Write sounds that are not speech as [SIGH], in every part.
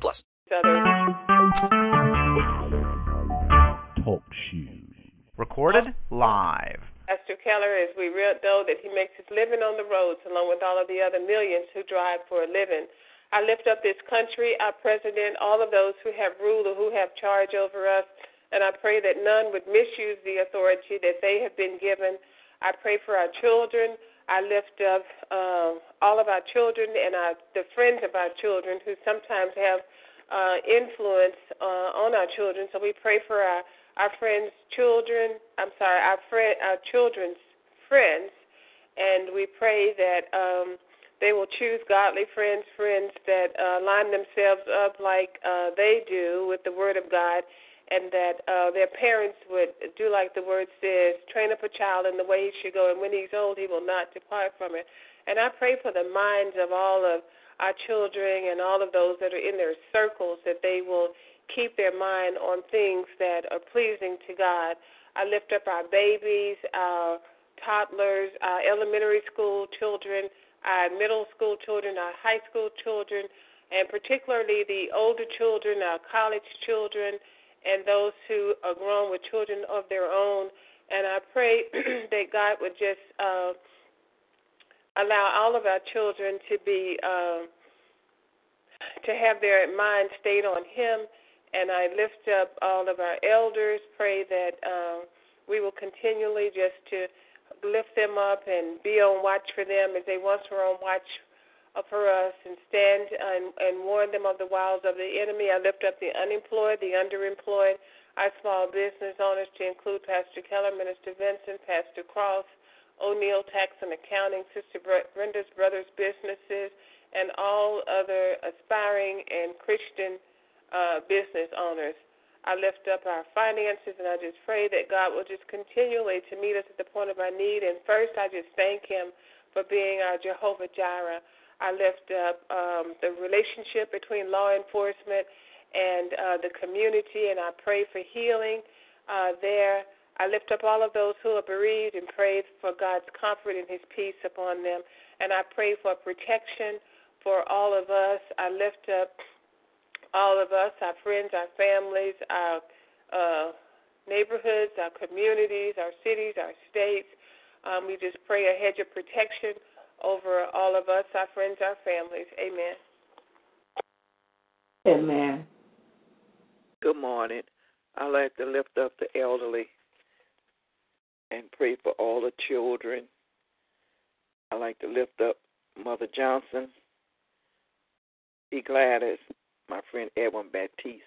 plus. Talk shoes. Recorded live. Pastor Keller, as we know that he makes his living on the roads along with all of the other millions who drive for a living. I lift up this country, our president, all of those who have rule or who have charge over us, and I pray that none would misuse the authority that they have been given. I pray for our children. I lift up um, all of our children and our, the friends of our children who sometimes have uh, influence uh, on our children. So we pray for our our friends' children. I'm sorry, our friend, our children's friends, and we pray that um, they will choose godly friends, friends that uh, line themselves up like uh, they do with the Word of God, and that uh, their parents would do like the Word says: train up a child in the way he should go, and when he's old, he will not depart from it. And I pray for the minds of all of our children and all of those that are in their circles that they will keep their mind on things that are pleasing to God. I lift up our babies, our toddlers, our elementary school children, our middle school children, our high school children, and particularly the older children, our college children, and those who are grown with children of their own. And I pray [CLEARS THROAT] that God would just uh, allow all of our children to be uh, to have their mind stayed on Him and I lift up all of our elders, pray that um, we will continually just to lift them up and be on watch for them as they once were on watch for us and stand and, and warn them of the wiles of the enemy. I lift up the unemployed, the underemployed, our small business owners to include Pastor Keller, Minister Vincent, Pastor Cross, O'Neill Tax and Accounting, Sister Brenda's Brothers Businesses, and all other aspiring and Christian uh, business owners. I lift up our finances and I just pray that God will just continually to meet us at the point of our need. And first, I just thank Him for being our Jehovah Jireh. I lift up um, the relationship between law enforcement and uh, the community, and I pray for healing uh, there. I lift up all of those who are bereaved and pray for God's comfort and His peace upon them. And I pray for protection for all of us. I lift up all of us, our friends, our families, our uh, neighborhoods, our communities, our cities, our states. Um, we just pray a hedge of protection over all of us, our friends, our families. Amen. Amen. Good morning. I'd like to lift up the elderly and pray for all the children. I'd like to lift up Mother Johnson, be Gladys, my friend Edwin Baptiste,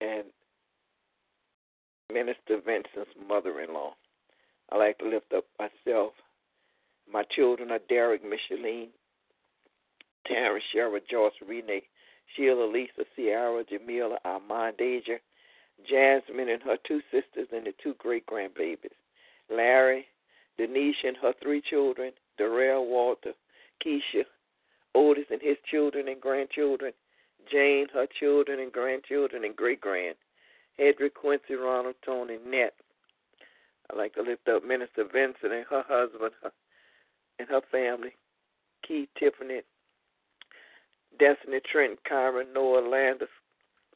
and Minister Vincent's mother in law. I like to lift up myself. My children are Derek, Micheline, Terrence, Cheryl, Joyce, Renee, Sheila, Lisa, Sierra, Jamila, Armand, Deja, Jasmine and her two sisters and the two great grandbabies, Larry, Denise and her three children, Darrell, Walter, Keisha, Otis and his children and grandchildren, Jane, her children and grandchildren and great grand, Edric, Quincy, Ronald, Tony, Nett. I'd like to lift up Minister Vincent and her husband her, and her family, Keith, Tiffany, Destiny, Trent, Kyron, Noah, Landis,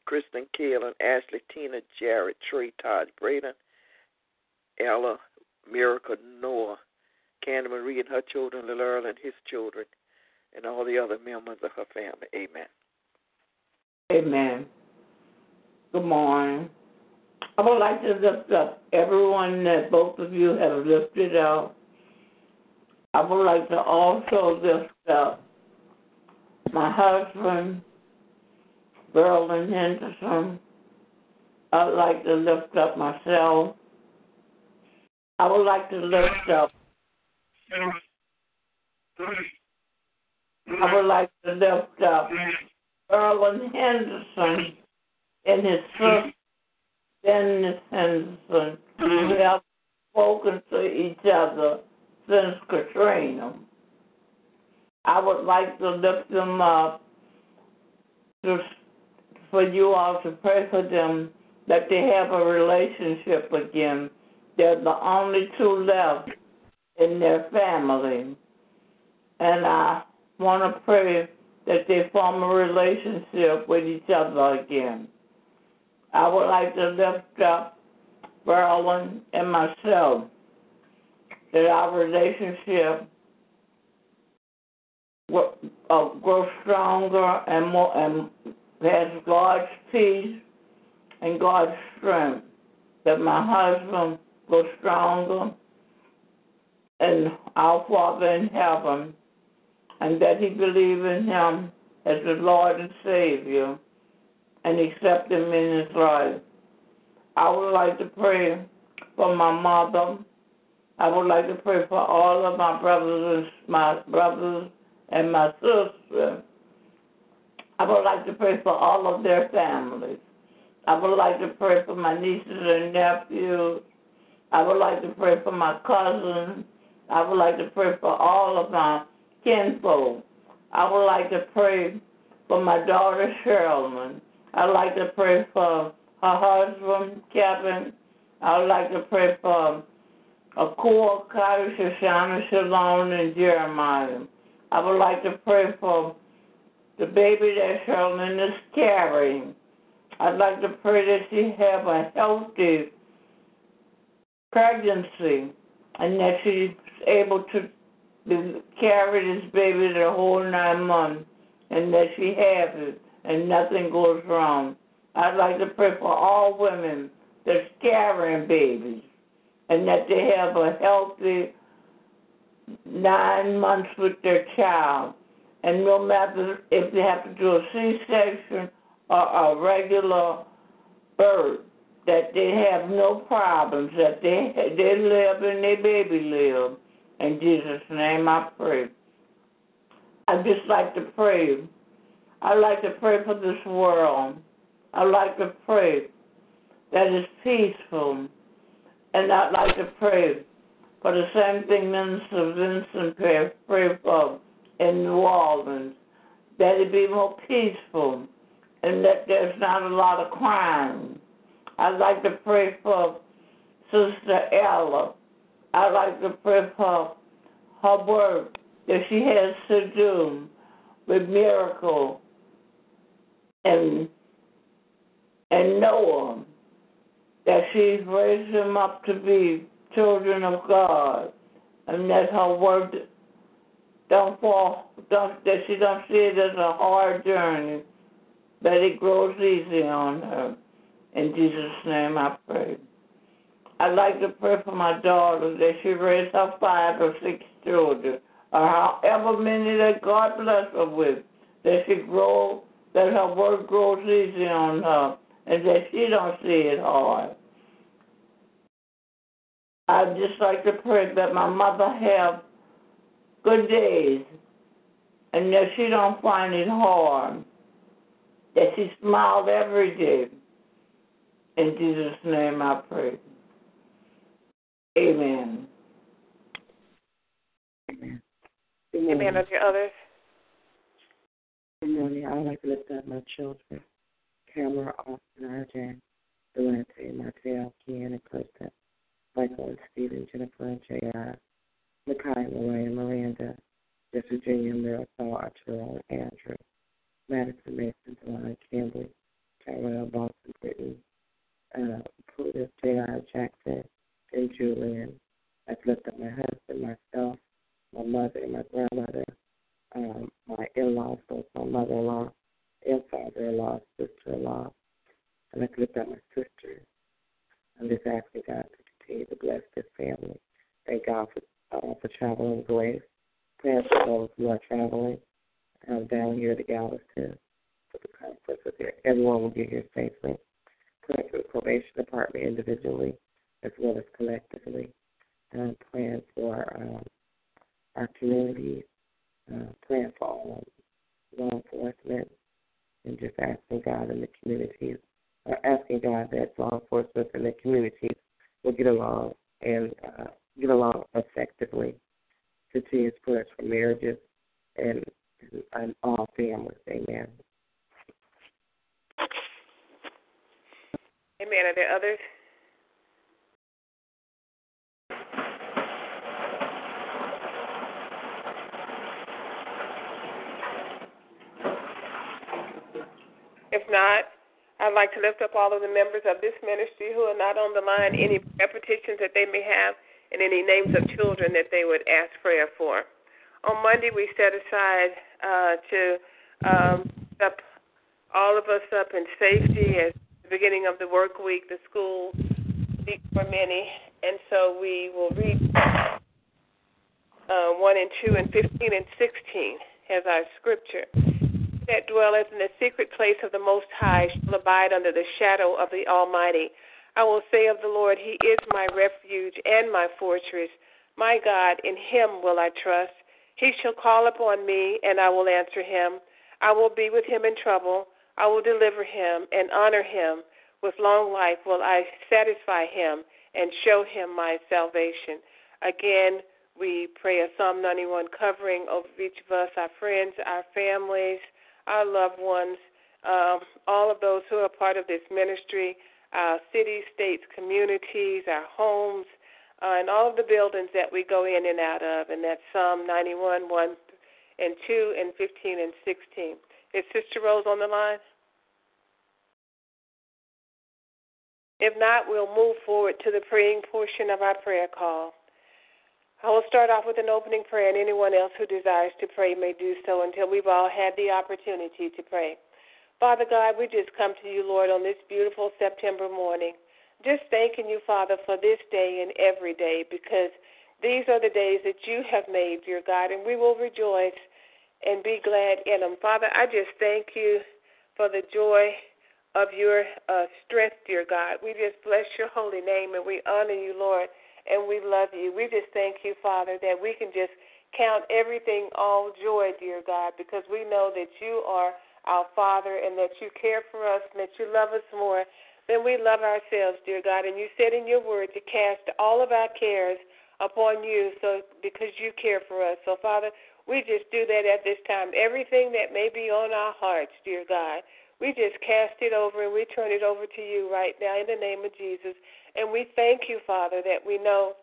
Kristen, Kaylin, Ashley, Tina, Jared, Trey, Todd, Braden, Ella, Miracle, Noah, Candy Marie and her children, Lil Earl and his children, and all the other members of her family. Amen. Amen. Good morning. I would like to lift up everyone that both of you have lifted up. I would like to also lift up my husband, Berlin Henderson. I'd like to lift up myself. I would like to lift up I would like to lift up Erwin Henderson and his sister Dennis Henderson. We have spoken to each other since Katrina. I would like to lift them up to, for you all to pray for them that they have a relationship again. They're the only two left in their family. And I want to pray that they form a relationship with each other again. I would like to lift up Berlin and myself that our relationship uh, grow stronger and more and has God's peace and God's strength. That my husband grows stronger and our Father in heaven, and that he believe in him as the Lord and Savior and accept him in his life. I would like to pray for my mother. I would like to pray for all of my brothers and my brothers and my sister. I would like to pray for all of their families. I would like to pray for my nieces and nephews. I would like to pray for my cousins. I would like to pray for all of my kinfolk. I would like to pray for my daughter Sherilyn. I'd like to pray for her husband, Kevin. I would like to pray for Akua, Kyrie, Shoshana, Shalom, and Jeremiah. I would like to pray for the baby that Sherilyn is carrying. I'd like to pray that she have a healthy pregnancy and that she's able to carry this baby the whole nine months and that she has it and nothing goes wrong. I'd like to pray for all women that's carrying babies and that they have a healthy nine months with their child. And no matter if they have to do a C section or a regular birth, that they have no problems, that they they live and their baby live. In Jesus' name I pray. I'd just like to pray I like to pray for this world. I like to pray that it's peaceful. And I'd like to pray for the same thing Minister Vincent pray, pray for in New Orleans, that it be more peaceful and that there's not a lot of crime. I'd like to pray for Sister Ella. I'd like to pray for her work that she has to do with miracle and and Noah that she's raised them up to be children of God, and that her word don't fall, don't that she don't see it as a hard journey, that it grows easy on her. In Jesus' name, I pray. I'd like to pray for my daughter that she raise her five or six children, or however many that God bless her with, that she grow that her work grows easy on her and that she don't see it hard. I'd just like to pray that my mother have good days and that she don't find it hard, that she smiled every day. In Jesus' name I pray. Amen. Amen. Amen. Are there others? Good morning. I would like to lift up my children, Camera, Austin, RJ, Delante, Martell, Kian, and Clifton, Michael and Stephen, Jennifer and J.R., Makai, Lorraine, Miranda, Jess Virginia, Marisol, Arturo, and Andrew, Madison, Mason, Delana, Campbell, Tyrell, Boston, Brittany, uh, Plutus, J.R. Jackson, and Julian. I lift up my husband, myself, my mother, and my grandmother, um, my in-laws, both my mother-in-law and father-in-law, sister-in-law. And I looked at my sister. I'm just asking God to continue to bless this family. Thank God for uh, for traveling grace. Prayers for those who are traveling um, down here to Galveston for the conference. That everyone will get here safely. Pray for the probation department individually as well as collectively. And praying for um, our communities uh, praying for all law enforcement, and just asking God in the communities, or asking God that law enforcement in the communities will get along and uh, get along effectively. Continue to prayers for marriages and, and all families. Amen. Amen. Are there others? If not, I'd like to lift up all of the members of this ministry who are not on the line, any petitions that they may have, and any names of children that they would ask prayer for. On Monday, we set aside uh, to um, up all of us up in safety at the beginning of the work week, the school week for many, and so we will read uh, 1 and 2 and 15 and 16 as our scripture that dwelleth in the secret place of the Most High shall abide under the shadow of the Almighty. I will say of the Lord, He is my refuge and my fortress. My God, in Him will I trust. He shall call upon me, and I will answer him. I will be with him in trouble. I will deliver him and honor him. With long life will I satisfy him and show him my salvation. Again, we pray a Psalm 91 covering over each of us, our friends, our families, our loved ones, um, all of those who are part of this ministry, our cities, states, communities, our homes, uh, and all of the buildings that we go in and out of. And that's Psalm 91, 1 and 2, and 15 and 16. Is Sister Rose on the line? If not, we'll move forward to the praying portion of our prayer call. Start off with an opening prayer, and anyone else who desires to pray may do so until we've all had the opportunity to pray. Father God, we just come to you, Lord, on this beautiful September morning. Just thanking you, Father, for this day and every day because these are the days that you have made, dear God, and we will rejoice and be glad in them. Father, I just thank you for the joy of your uh, strength, dear God. We just bless your holy name and we honor you, Lord, and we love you. We just thank you, Father, that we can just count everything all joy, dear God, because we know that you are our Father and that you care for us and that you love us more than we love ourselves, dear God. And you said in your word to cast all of our cares upon you so because you care for us. So Father, we just do that at this time. Everything that may be on our hearts, dear God, we just cast it over and we turn it over to you right now in the name of Jesus. And we thank you, Father, that we know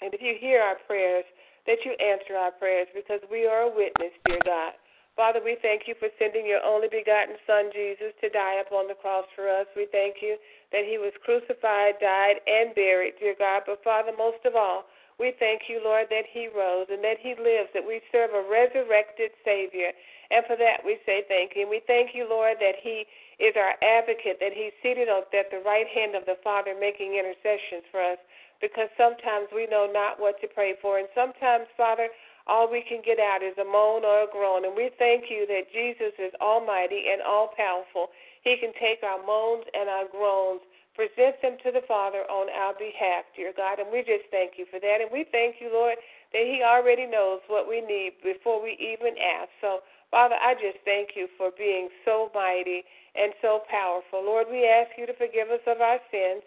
and if you hear our prayers, that you answer our prayers because we are a witness, dear God. Father, we thank you for sending your only begotten Son, Jesus, to die upon the cross for us. We thank you that he was crucified, died, and buried, dear God. But Father, most of all, we thank you, Lord, that he rose and that he lives, that we serve a resurrected Savior. And for that we say thank you. And we thank you, Lord, that He is our advocate, that He's seated at the right hand of the Father making intercessions for us. Because sometimes we know not what to pray for. And sometimes, Father, all we can get out is a moan or a groan. And we thank you that Jesus is almighty and all powerful. He can take our moans and our groans, present them to the Father on our behalf, dear God. And we just thank you for that. And we thank you, Lord, that He already knows what we need before we even ask. So, Father, I just thank you for being so mighty and so powerful. Lord, we ask you to forgive us of our sins,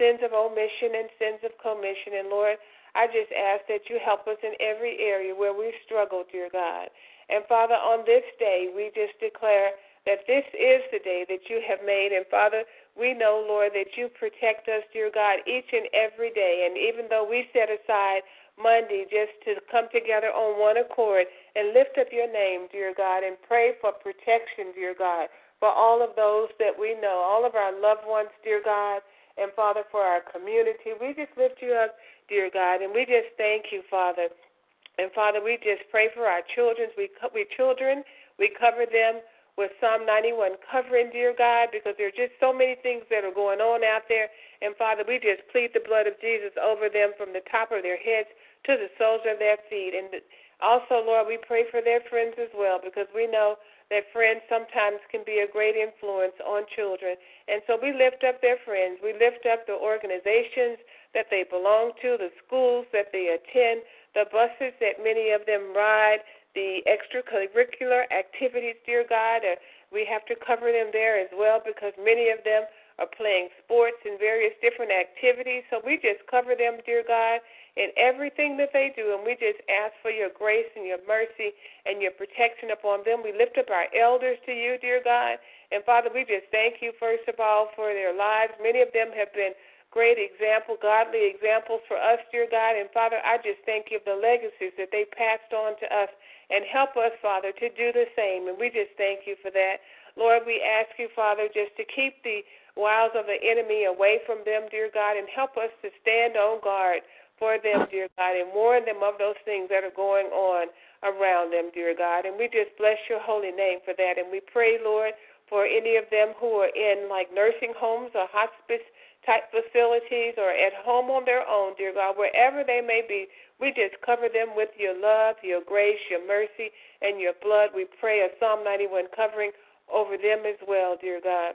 sins of omission and sins of commission. And Lord, I just ask that you help us in every area where we struggle, dear God. And Father, on this day, we just declare that this is the day that you have made. And Father, we know, Lord, that you protect us, dear God, each and every day. And even though we set aside Monday just to come together on one accord and lift up your name, dear God, and pray for protection, dear God, for all of those that we know, all of our loved ones, dear God, and Father, for our community. We just lift you up, dear God, and we just thank you, Father. And Father, we just pray for our children. We, we children, we cover them with Psalm 91 covering, dear God, because there are just so many things that are going on out there. And Father, we just plead the blood of Jesus over them from the top of their heads to the soles of their feet. And also, Lord, we pray for their friends as well, because we know that friends sometimes can be a great influence on children. And so we lift up their friends. We lift up the organizations that they belong to, the schools that they attend, the buses that many of them ride, the extracurricular activities, dear God, uh, We have to cover them there as well because many of them are playing sports and various different activities. So we just cover them, dear God, in everything that they do. And we just ask for your grace and your mercy and your protection upon them. We lift up our elders to you, dear God. And Father, we just thank you, first of all, for their lives. Many of them have been great example, godly examples for us, dear God. And Father, I just thank you for the legacies that they passed on to us and help us, Father, to do the same. And we just thank you for that. Lord, we ask you, Father, just to keep the wiles of the enemy away from them, dear God, and help us to stand on guard for them, dear God, and warn them of those things that are going on around them, dear God. And we just bless your holy name for that. And we pray, Lord, for any of them who are in like nursing homes or hospice type facilities or at home on their own, dear God, wherever they may be, we just cover them with your love, your grace, your mercy, and your blood. We pray a Psalm 91 covering over them as well, dear God.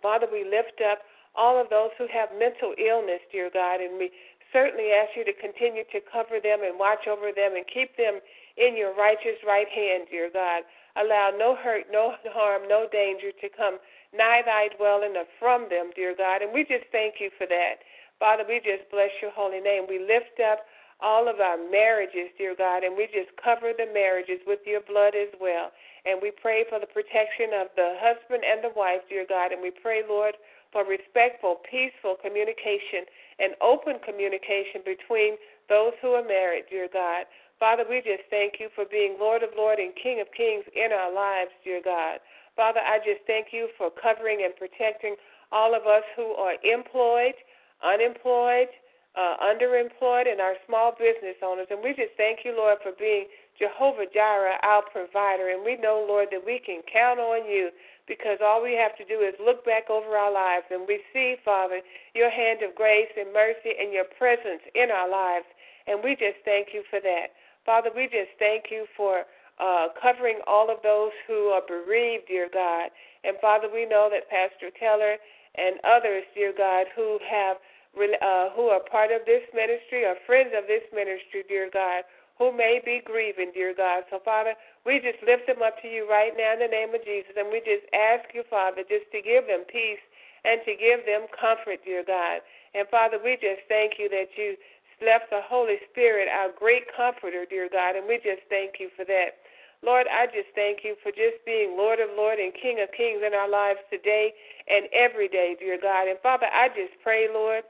Father, we lift up all of those who have mental illness, dear God, and we certainly ask you to continue to cover them and watch over them and keep them in your righteous right hand, dear God. Allow no hurt, no harm, no danger to come nigh thy dwelling or from them, dear God. And we just thank you for that. Father, we just bless your holy name. We lift up all of our marriages, dear God, and we just cover the marriages with your blood as well. And we pray for the protection of the husband and the wife, dear God. And we pray, Lord, for respectful, peaceful communication and open communication between those who are married, dear God. Father, we just thank you for being Lord of Lords and King of Kings in our lives, dear God. Father, I just thank you for covering and protecting all of us who are employed, unemployed, uh, underemployed, and our small business owners. And we just thank you, Lord, for being Jehovah Jireh, our provider. And we know, Lord, that we can count on you because all we have to do is look back over our lives and we see, Father, your hand of grace and mercy and your presence in our lives. And we just thank you for that. Father, we just thank you for uh, covering all of those who are bereaved, dear God. And Father, we know that Pastor Keller and others, dear God, who have uh, who are part of this ministry or friends of this ministry, dear God, who may be grieving, dear God. So, Father, we just lift them up to you right now in the name of Jesus, and we just ask you, Father, just to give them peace and to give them comfort, dear God. And Father, we just thank you that you left the Holy Spirit, our great comforter, dear God, and we just thank you for that. Lord, I just thank you for just being Lord of Lords and King of Kings in our lives today and every day, dear God. And Father, I just pray, Lord,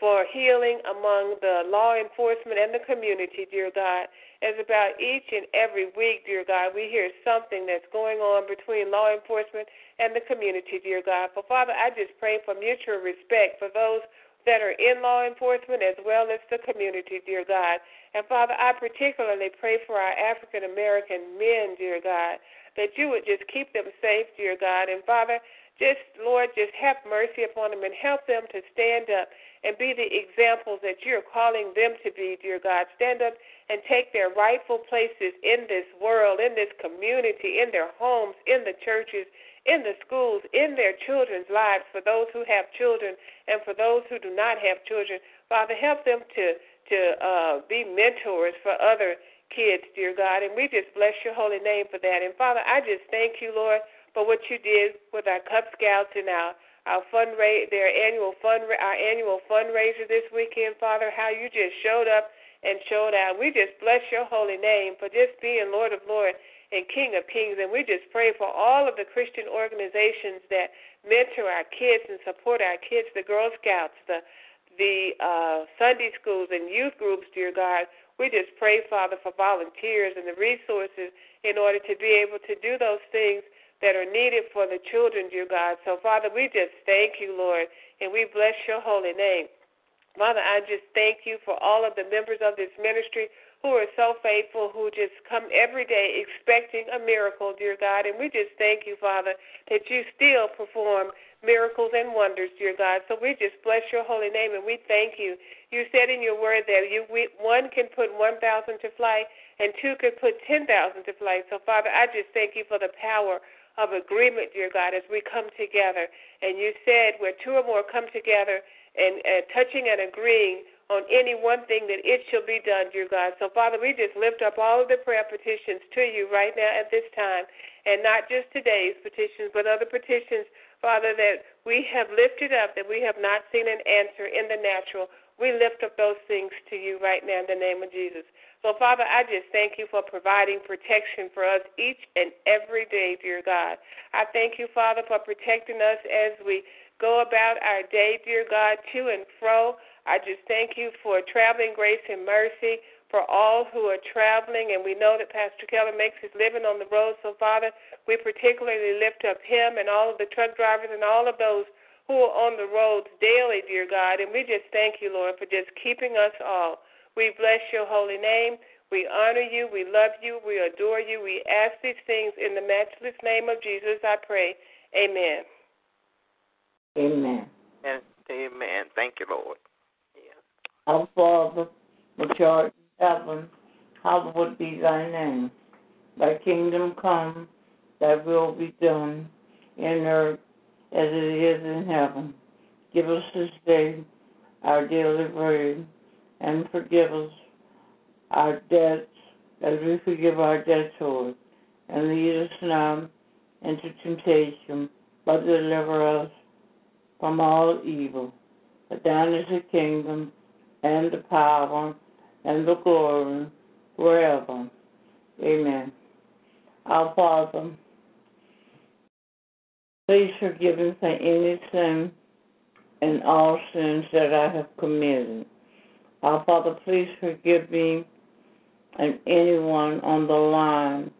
for healing among the law enforcement and the community, dear God. As about each and every week, dear God, we hear something that's going on between law enforcement and the community, dear God. For Father, I just pray for mutual respect for those that are in law enforcement as well as the community, dear God. And Father, I particularly pray for our African American men, dear God, that you would just keep them safe, dear God. And Father, just, Lord, just have mercy upon them and help them to stand up and be the examples that you're calling them to be, dear God. Stand up and take their rightful places in this world, in this community, in their homes, in the churches, in the schools, in their children's lives, for those who have children and for those who do not have children. Father, help them to to uh, be mentors for other kids, dear God. And we just bless your holy name for that. And Father, I just thank you, Lord, for what you did with our Cub Scouts and our our fundraiser, their annual fund, our annual fundraiser this weekend, Father. How you just showed up and showed out. We just bless your holy name for just being Lord of Lords and King of Kings. And we just pray for all of the Christian organizations that mentor our kids and support our kids, the Girl Scouts, the the uh, Sunday schools and youth groups, dear God. We just pray, Father, for volunteers and the resources in order to be able to do those things that are needed for the children, dear God. So, Father, we just thank you, Lord, and we bless your holy name. Father, I just thank you for all of the members of this ministry who are so faithful, who just come every day expecting a miracle, dear God. And we just thank you, Father, that you still perform miracles and wonders, dear God. So we just bless your holy name and we thank you. You said in your word that you we, one can put 1,000 to flight and two could put 10,000 to flight. So, Father, I just thank you for the power of agreement, dear God, as we come together. And you said where two or more come together and uh, touching and agreeing on any one thing that it shall be done, dear God. So, Father, we just lift up all of the prayer petitions to you right now at this time, and not just today's petitions, but other petitions, Father, that we have lifted up that we have not seen an answer in the natural. We lift up those things to you right now in the name of Jesus. So, Father, I just thank you for providing protection for us each and every day, dear God. I thank you, Father, for protecting us as we go about our day, dear God, to and fro. I just thank you for traveling grace and mercy for all who are traveling. And we know that Pastor Keller makes his living on the road. So, Father, we particularly lift up him and all of the truck drivers and all of those who are on the roads daily, dear God. And we just thank you, Lord, for just keeping us all. We bless your holy name. We honor you. We love you. We adore you. We ask these things in the matchless name of Jesus, I pray. Amen. Amen. And amen. Thank you, Lord. Our Father, which art in heaven, hallowed be thy name. Thy kingdom come, thy will be done, in earth as it is in heaven. Give us this day our daily bread, and forgive us our debts as we forgive our debtors. And lead us not into temptation, but deliver us from all evil. For thine is the kingdom, and the power and the glory forever. Amen. Our Father, please forgive me for any sin and all sins that I have committed. Our Father, please forgive me and anyone on the line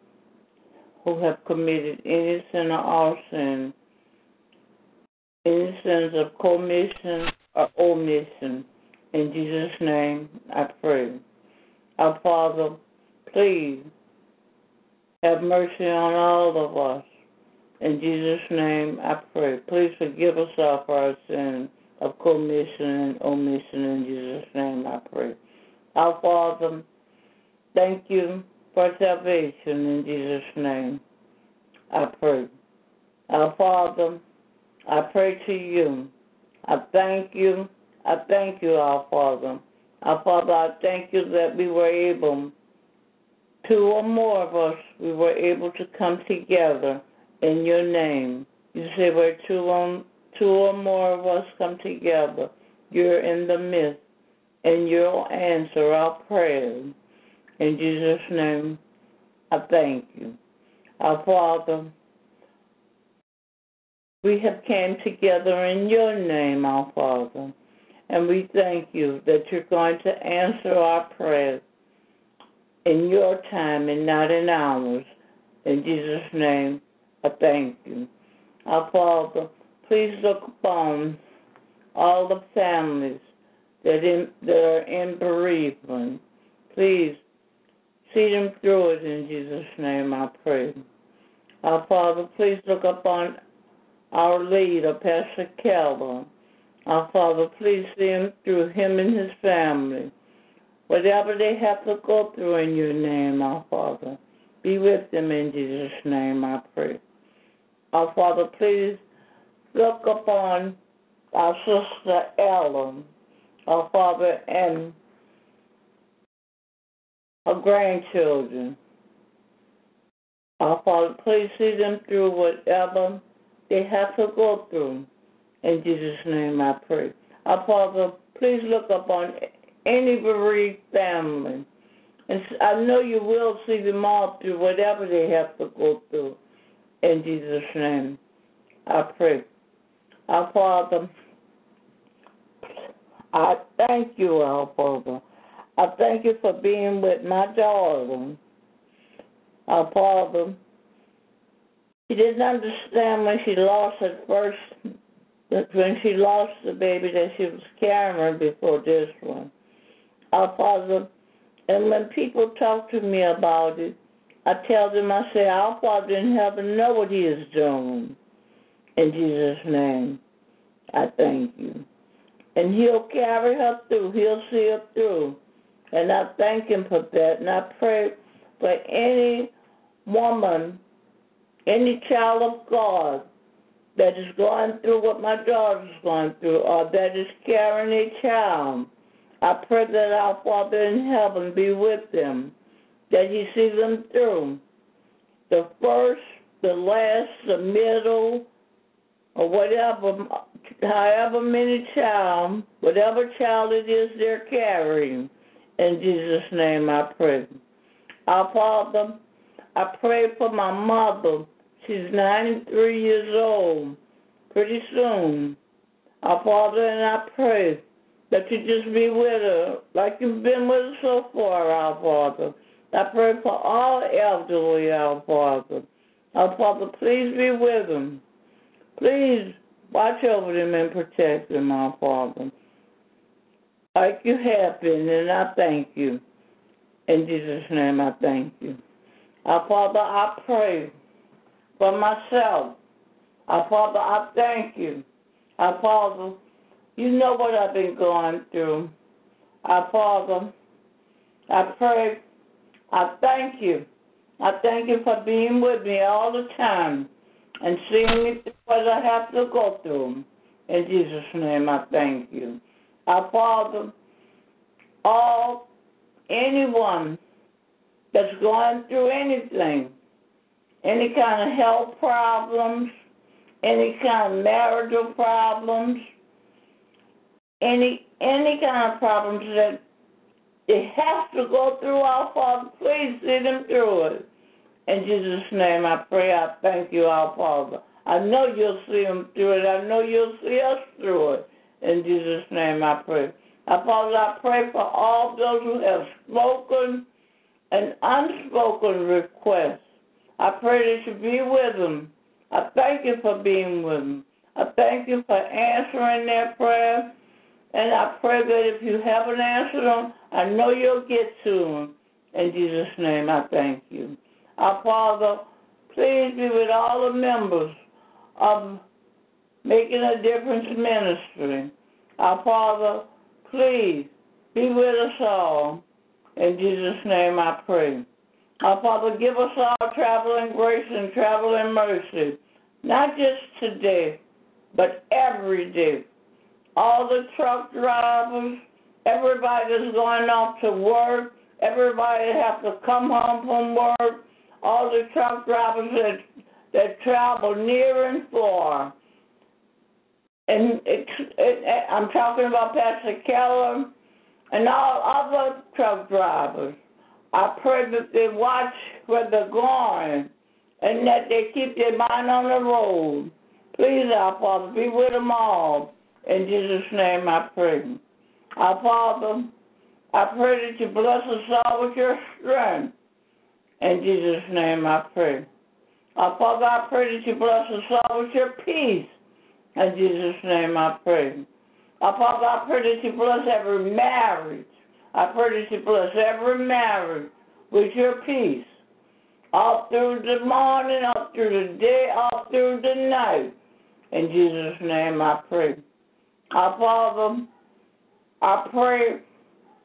who have committed any sin or all sin, any sins of commission or omission. In Jesus' name I pray. Our Father, please have mercy on all of us. In Jesus' name I pray. Please forgive us all for our sins of commission and omission. In Jesus' name I pray. Our Father, thank you for salvation. In Jesus' name I pray. Our Father, I pray to you. I thank you I thank you, our Father. Our Father, I thank you that we were able, two or more of us, we were able to come together in your name. You say where two, on, two or more of us come together, you're in the midst, and you'll answer our prayers. In Jesus' name, I thank you. Our Father, we have came together in your name, our Father. And we thank you that you're going to answer our prayers in your time and not in ours. In Jesus' name, I thank you. Our Father, please look upon all the families that, in, that are in bereavement. Please see them through it in Jesus' name, I pray. Our Father, please look upon our leader, Pastor Keller. Our Father, please see him through him and his family. Whatever they have to go through in your name, our Father, be with them in Jesus' name, I pray. Our Father, please look upon our sister Ellen, our Father, and her grandchildren. Our Father, please see them through whatever they have to go through. In Jesus' name I pray. Our Father, please look upon any bereaved family. And I know you will see them all through whatever they have to go through. In Jesus' name I pray. Our Father, I thank you, our Father. I thank you for being with my daughter. Our Father, she didn't understand when she lost her first that when she lost the baby that she was carrying before this one. Our Father, and when people talk to me about it, I tell them, I say, Our Father in heaven know what He is doing. In Jesus' name, I thank you. And He'll carry her through, He'll see her through. And I thank Him for that. And I pray for any woman, any child of God that is going through what my daughter's going through, or that is carrying a child. I pray that our Father in heaven be with them, that He see them through. The first, the last, the middle, or whatever, however many child, whatever child it is they're carrying. In Jesus' name I pray. Our Father, I pray for my mother. She's 93 years old. Pretty soon. Our Father, and I pray that you just be with her like you've been with her so far, our Father. I pray for all elderly, our Father. Our Father, please be with them. Please watch over them and protect them, our Father. Like you have been, and I thank you. In Jesus' name, I thank you. Our Father, I pray for myself. Father, I thank you. Father, you know what I've been going through. Father, I pray, I thank you. I thank you for being with me all the time and seeing me through what I have to go through. In Jesus' name, I thank you. Our Father, all anyone that's going through anything, any kind of health problems, any kind of marital problems, any any kind of problems that it has to go through our Father, please see them through it. In Jesus' name I pray, I thank you, our Father. I know you'll see them through it. I know you'll see us through it. In Jesus' name I pray. Our Father, I pray for all those who have spoken and unspoken requests. I pray that you be with them. I thank you for being with them. I thank you for answering their prayer. And I pray that if you haven't answered them, I know you'll get to them. In Jesus' name, I thank you. Our Father, please be with all the members of Making a Difference Ministry. Our Father, please be with us all. In Jesus' name I pray. Our Father, give us all traveling grace and traveling mercy, not just today, but every day. All the truck drivers, everybody that's going off to work, everybody that have to come home from work, all the truck drivers that that travel near and far. And it, it, I'm talking about Pastor Keller and all other truck drivers. I pray that they watch where they're going and that they keep their mind on the road. Please, our Father, be with them all. In Jesus' name I pray. Our Father, I pray that you bless us all with your strength. In Jesus' name I pray. Our Father, I pray that you bless us all with your peace. In Jesus' name I pray. Our Father, I pray that you bless every marriage. I pray that you bless every marriage with your peace. All through the morning, all through the day, all through the night. In Jesus' name I pray. Our Father, I pray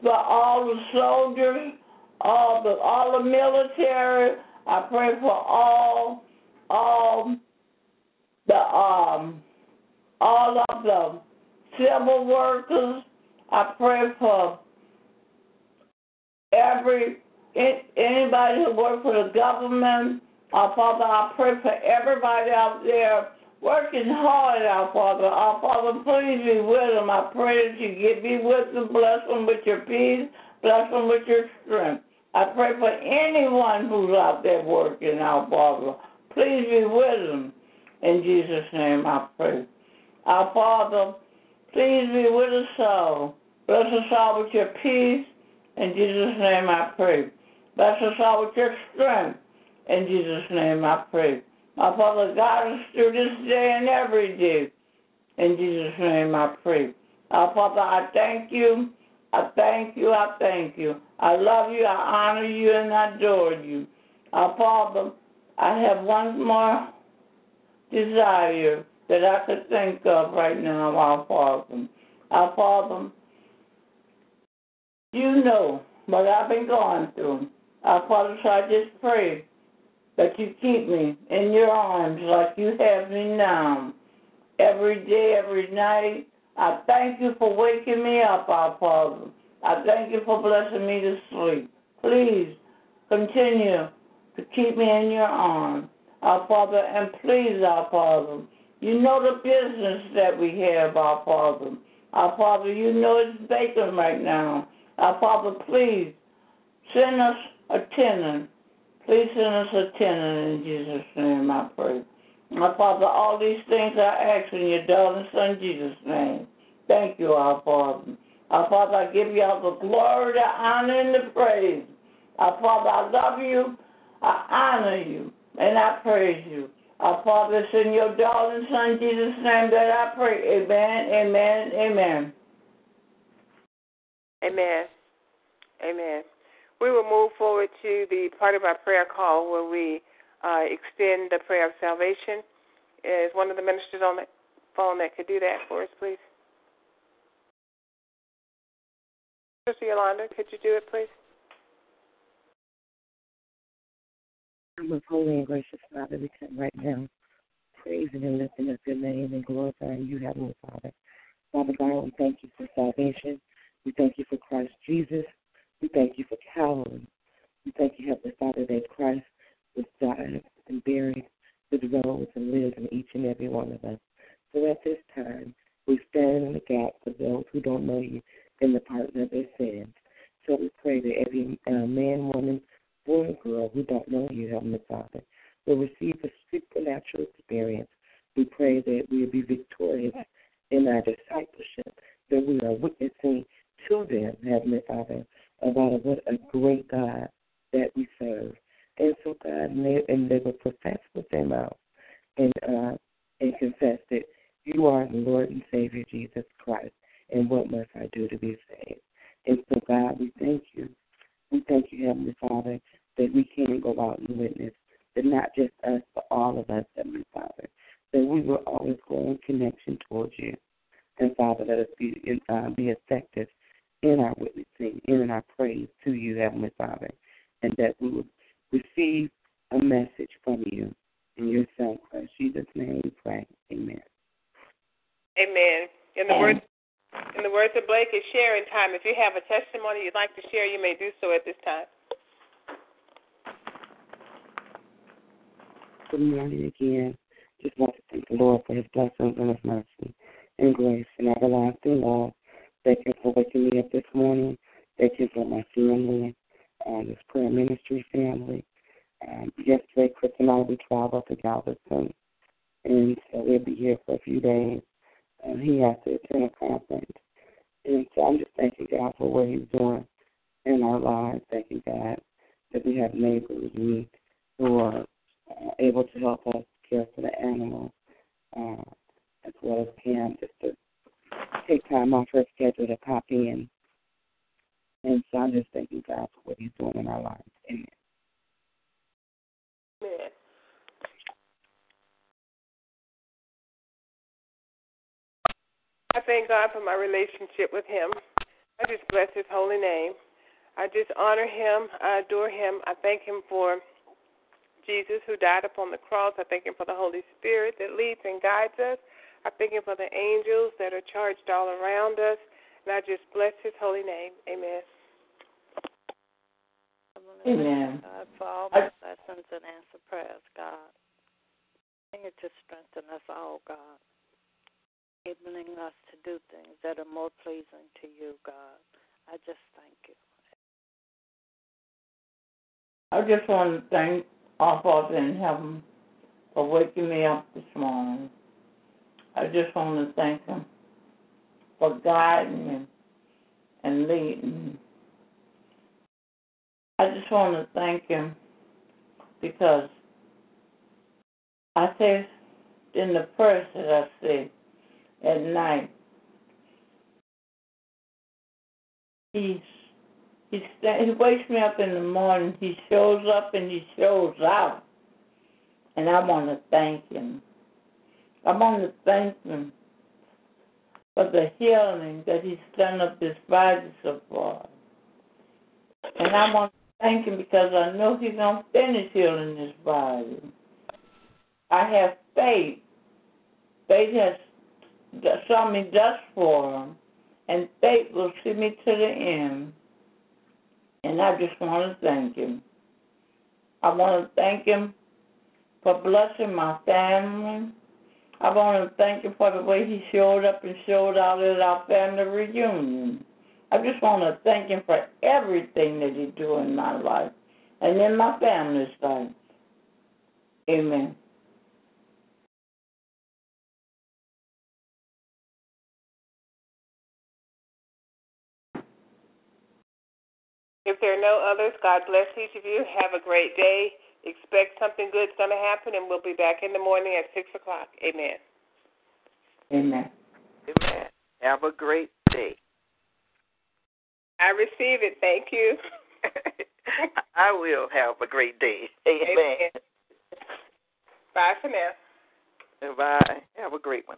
for all the soldiers, all the all the military. I pray for all all the um all of the civil workers. I pray for every anybody who works for the government. Our Father, I pray for everybody out there working hard, our Father. Our Father, please be with them. I pray that you get be with them, bless them with your peace, bless them with your strength. I pray for anyone who's out there working, our Father. Please be with them. In Jesus' name I pray. Our Father, please be with us all. Bless us all with your peace. In Jesus' name I pray. Bless us all with your strength. In Jesus' name I pray. My Father, guide us through this day and every day. In Jesus' name I pray. Our Father, I thank you. I thank you. I thank you. I love you. I honor you and I adore you. Our Father, I have one more desire that I could think of right now, our Father. Our Father, you know what I've been going through. Our Father, so I just pray that you keep me in your arms like you have me now. Every day, every night, I thank you for waking me up, our Father. I thank you for blessing me to sleep. Please continue to keep me in your arms, our Father, and please, our Father. You know the business that we have, our Father. Our Father, you know it's vacant right now. Our Father, please send us a tenant. Please send us a tenant in Jesus' name, I pray. My Father, all these things I ask in your darling Son Jesus' name. Thank you, our Father. Our Father, I give you all the glory, the honor, and the praise. Our Father, I love you, I honor you, and I praise you. Our Father, it's in your darling Son Jesus' name that I pray. Amen, amen, amen. Amen. Amen. We will move forward to the part of our prayer call where we uh, extend the prayer of salvation. Is one of the ministers on the phone that could do that for us, please? Sister Yolanda, could you do it, please? Most holy and gracious Father, we come right now, praising and lifting up your name and glorifying you, Heavenly Father. Father God, we thank you for salvation. We thank you for Christ Jesus. We thank you for Calvary. We thank you, Heavenly Father, that Christ was died and buried, was rose and lived in each and every one of us. So at this time, we stand in the gap for those who don't know you in the pardon of their sins. So we pray that every uh, man, woman, boy, and girl who don't know you, Heavenly Father, will receive a supernatural experience. We pray that we will be victorious in our discipleship, that we are witnessing to them, Heavenly Father, about what a great God that we serve. And so, God, they, and they will profess with their mouth and uh, and confess that you are the Lord and Savior Jesus Christ. And what must I do to be saved? And so, God, we thank you. We thank you, Heavenly Father, that we can go out and witness, that not just us, but all of us, Heavenly Father, that we will always go in connection towards you. And Father, let us be uh, be effective in our witnessing, in our praise to you, Heavenly Father, and that we will receive a message from you. In your Son, Christ Jesus' name, we pray. Amen. Amen. In the words in the words of Blake, it's sharing time. If you have a testimony you'd like to share, you may do so at this time. Good morning again. Just want to thank the Lord for his blessings and his mercy and grace and everlasting love. Thank you for waking me up this morning. Thank you for my family, um, this prayer ministry family. Um, yesterday, Chris and I, we traveled to Galveston, and so we'll be here for a few days. And he has to attend a conference. And so I'm just thanking God for what he's doing in our lives. Thanking God that we have neighbors who are uh, able to help us care for the animals, uh, as well as Pam, just to take time off her schedule to pop in. And so I'm just thanking God for what He's doing in our lives. Amen. Amen. I thank God for my relationship with Him. I just bless His holy name. I just honor Him. I adore Him. I thank Him for Jesus who died upon the cross. I thank Him for the Holy Spirit that leads and guides us. I thank Him for the angels that are charged all around us. And I just bless His holy name. Amen. Amen. God, for all my blessings and answer prayers, God. Continue to strengthen us all, God. Enabling us to do things that are more pleasing to you, God. I just thank you. I just want to thank our Father in heaven for waking me up this morning. I just want to thank Him for guiding me and leading me. I just want to thank Him because I say in the prayer that I say at night, He's he, he wakes me up in the morning. He shows up and he shows out. And I want to thank him. I want to thank him for the healing that he's done of this body so far. And I want to thank him because I know he's going to finish healing this body. I have faith. Faith has saw me dust for him. and faith will see me to the end. And I just want to thank him. I want to thank him for blessing my family. I want to thank him for the way he showed up and showed out at our family reunion. I just want to thank him for everything that he do in my life and in my family's life. Amen. If there are no others, God bless each of you. Have a great day. Expect something good's going to happen, and we'll be back in the morning at 6 o'clock. Amen. Amen. Amen. Have a great day. I receive it. Thank you. [LAUGHS] I will have a great day. Amen. Bye for now. Bye. Have a great one.